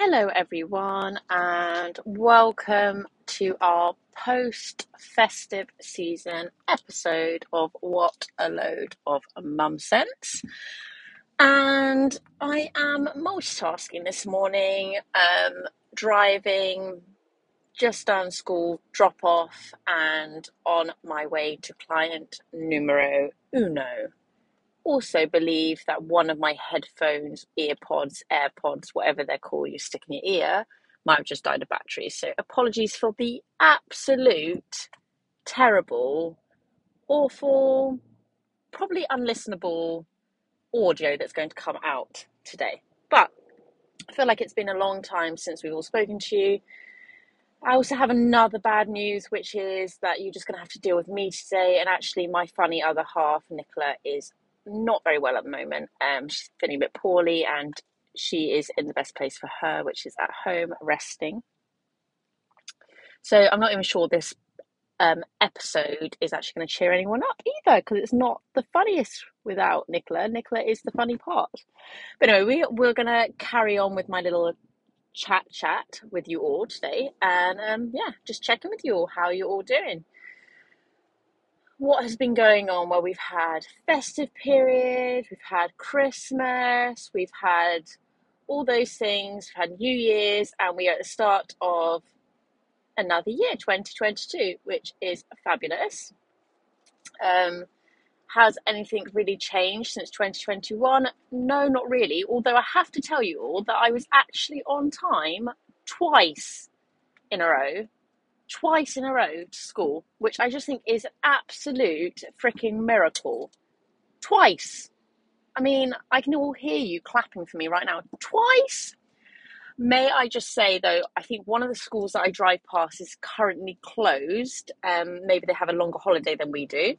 Hello, everyone, and welcome to our post festive season episode of What a Load of Mum Sense. And I am multitasking this morning, um, driving just done school drop off and on my way to client numero uno also believe that one of my headphones, earpods, AirPods, whatever they're called, you stick in your ear, might have just died of battery. So apologies for the absolute terrible, awful, probably unlistenable audio that's going to come out today. But I feel like it's been a long time since we've all spoken to you. I also have another bad news, which is that you're just going to have to deal with me today. And actually, my funny other half, Nicola, is not very well at the moment. Um, she's feeling a bit poorly, and she is in the best place for her, which is at home resting. So I'm not even sure this um, episode is actually going to cheer anyone up either, because it's not the funniest without Nicola. Nicola is the funny part. But anyway, we, we're going to carry on with my little chat chat with you all today, and um, yeah, just checking with you all how you're all doing what has been going on where we've had festive period, we've had Christmas, we've had all those things, we've had New Year's, and we are at the start of another year, 2022, which is fabulous. Um, has anything really changed since 2021? No, not really. Although I have to tell you all that I was actually on time twice in a row twice in a row to school, which I just think is absolute freaking miracle. Twice. I mean, I can all hear you clapping for me right now. Twice. May I just say though, I think one of the schools that I drive past is currently closed. Um, maybe they have a longer holiday than we do.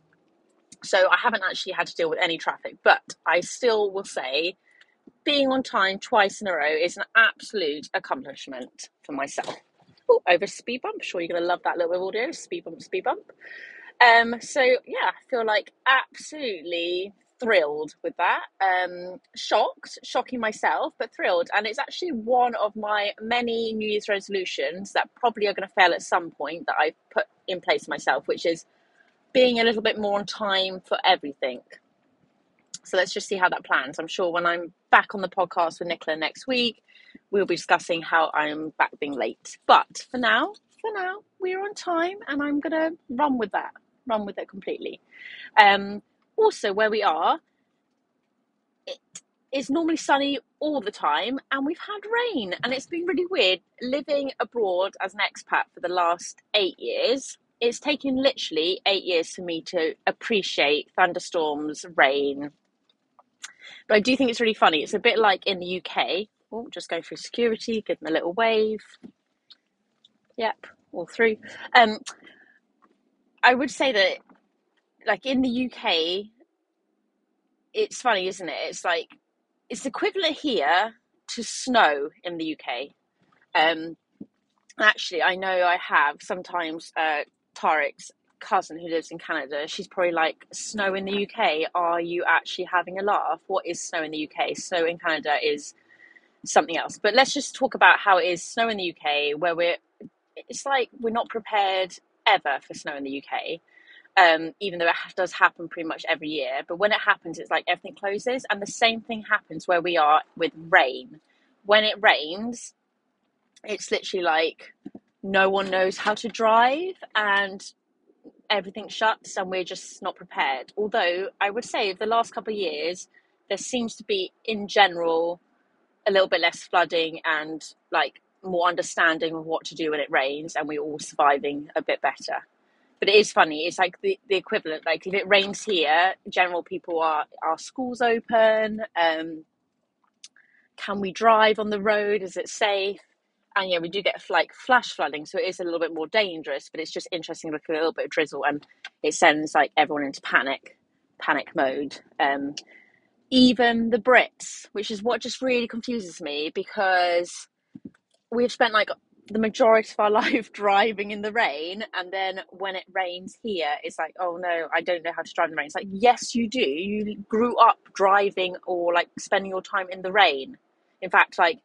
So I haven't actually had to deal with any traffic, but I still will say being on time twice in a row is an absolute accomplishment for myself oh, over speed bump. Sure, you're going to love that little bit of audio. Speed bump, speed bump. Um, so yeah, I feel like absolutely thrilled with that. Um, shocked, shocking myself, but thrilled. And it's actually one of my many New Year's resolutions that probably are going to fail at some point that I've put in place myself, which is being a little bit more on time for everything. So let's just see how that plans. I'm sure when I'm back on the podcast with Nicola next week, we'll be discussing how I'm back being late. But for now, for now, we're on time and I'm going to run with that, run with it completely. Um, also, where we are, it is normally sunny all the time and we've had rain and it's been really weird living abroad as an expat for the last eight years. It's taken literally eight years for me to appreciate thunderstorms, rain. But I do think it's really funny. It's a bit like in the UK Oh, just go through security, give them a little wave. Yep, all through. Um, I would say that, like in the UK, it's funny, isn't it? It's like it's equivalent here to snow in the UK. Um, actually, I know I have sometimes uh, cousin who lives in Canada. She's probably like, "Snow in the UK? Are you actually having a laugh? What is snow in the UK? Snow in Canada is something else. But let's just talk about how it is snow in the UK, where we're it's like we're not prepared ever for snow in the UK. Um, even though it does happen pretty much every year, but when it happens, it's like everything closes, and the same thing happens where we are with rain. When it rains, it's literally like no one knows how to drive, and everything shuts, and we're just not prepared. Although I would say the last couple of years, there seems to be, in general, a little bit less flooding and like more understanding of what to do when it rains and we're all surviving a bit better. But it is funny it's like the, the equivalent like if it rains here general people are are schools open um can we drive on the road? Is it safe and yeah we do get like flash flooding so it is a little bit more dangerous but it's just interesting look at a little bit of drizzle and it sends like everyone into panic panic mode um even the Brits, which is what just really confuses me because we've spent like the majority of our life driving in the rain, and then when it rains here, it's like, oh no, I don't know how to drive in the rain. It's like, yes, you do. You grew up driving or like spending your time in the rain. In fact, like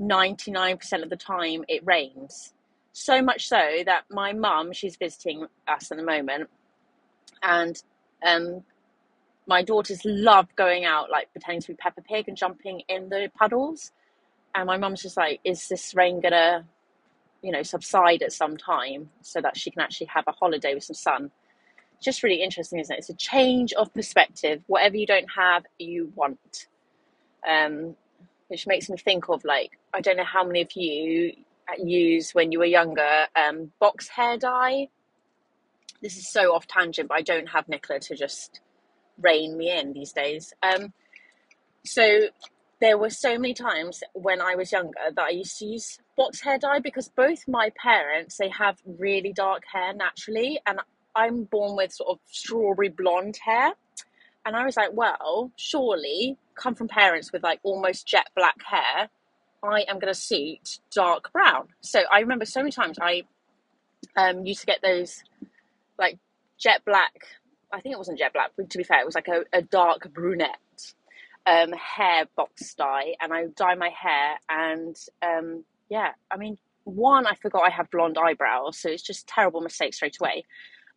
99% of the time it rains. So much so that my mum, she's visiting us at the moment, and um, my daughters love going out, like pretending to be Peppa Pig and jumping in the puddles. And my mum's just like, is this rain gonna, you know, subside at some time so that she can actually have a holiday with some sun? Just really interesting, isn't it? It's a change of perspective. Whatever you don't have, you want. Um, which makes me think of like I don't know how many of you use when you were younger um, box hair dye. This is so off tangent, but I don't have Nicola to just rein me in these days. Um, so there were so many times when I was younger that I used to use box hair dye because both my parents they have really dark hair naturally, and I'm born with sort of strawberry blonde hair. And I was like, well, surely come from parents with like almost jet black hair, I am going to suit dark brown. So I remember so many times I um, used to get those like jet black. I think it wasn't jet black. To be fair, it was like a, a dark brunette um, hair box dye, and I dye my hair. And um, yeah, I mean, one, I forgot I have blonde eyebrows, so it's just terrible mistake straight away.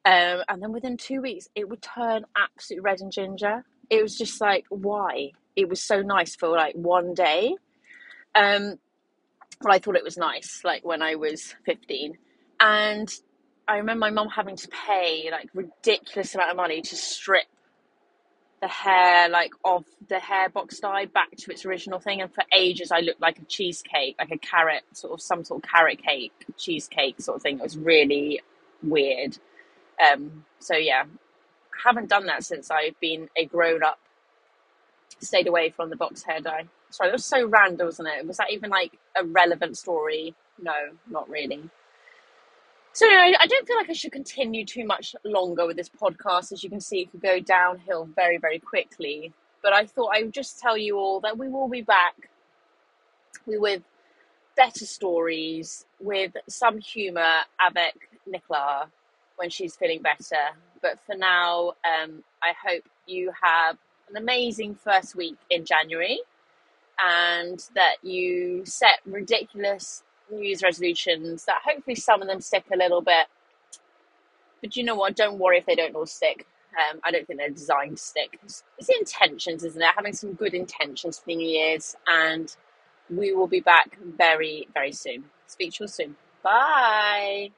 Um, and then within two weeks, it would turn absolute red and ginger. It was just like, why? It was so nice for like one day. Um, well, I thought it was nice, like when I was 15. And I remember my mum having to pay like ridiculous amount of money to strip the hair like of the hair box dye back to its original thing. And for ages I looked like a cheesecake like a carrot sort of some sort of carrot cake cheesecake sort of thing. It was really weird. Um, so yeah, haven't done that since I've been a grown up, stayed away from the box hair dye. Sorry, that was so random, wasn't it? Was that even like a relevant story? No, not really. So anyway, I don't feel like I should continue too much longer with this podcast. As you can see, it could go downhill very, very quickly. But I thought I would just tell you all that we will be back with better stories, with some humour avec Nicola, when she's feeling better. But for now, um, I hope you have an amazing first week in January and that you set ridiculous New Year's resolutions that hopefully some of them stick a little bit. But you know what? Don't worry if they don't all stick. Um, I don't think they're designed to stick. It's, it's intentions, isn't it? Having some good intentions for the New Year's. And we will be back very, very soon. Speak to you soon. Bye.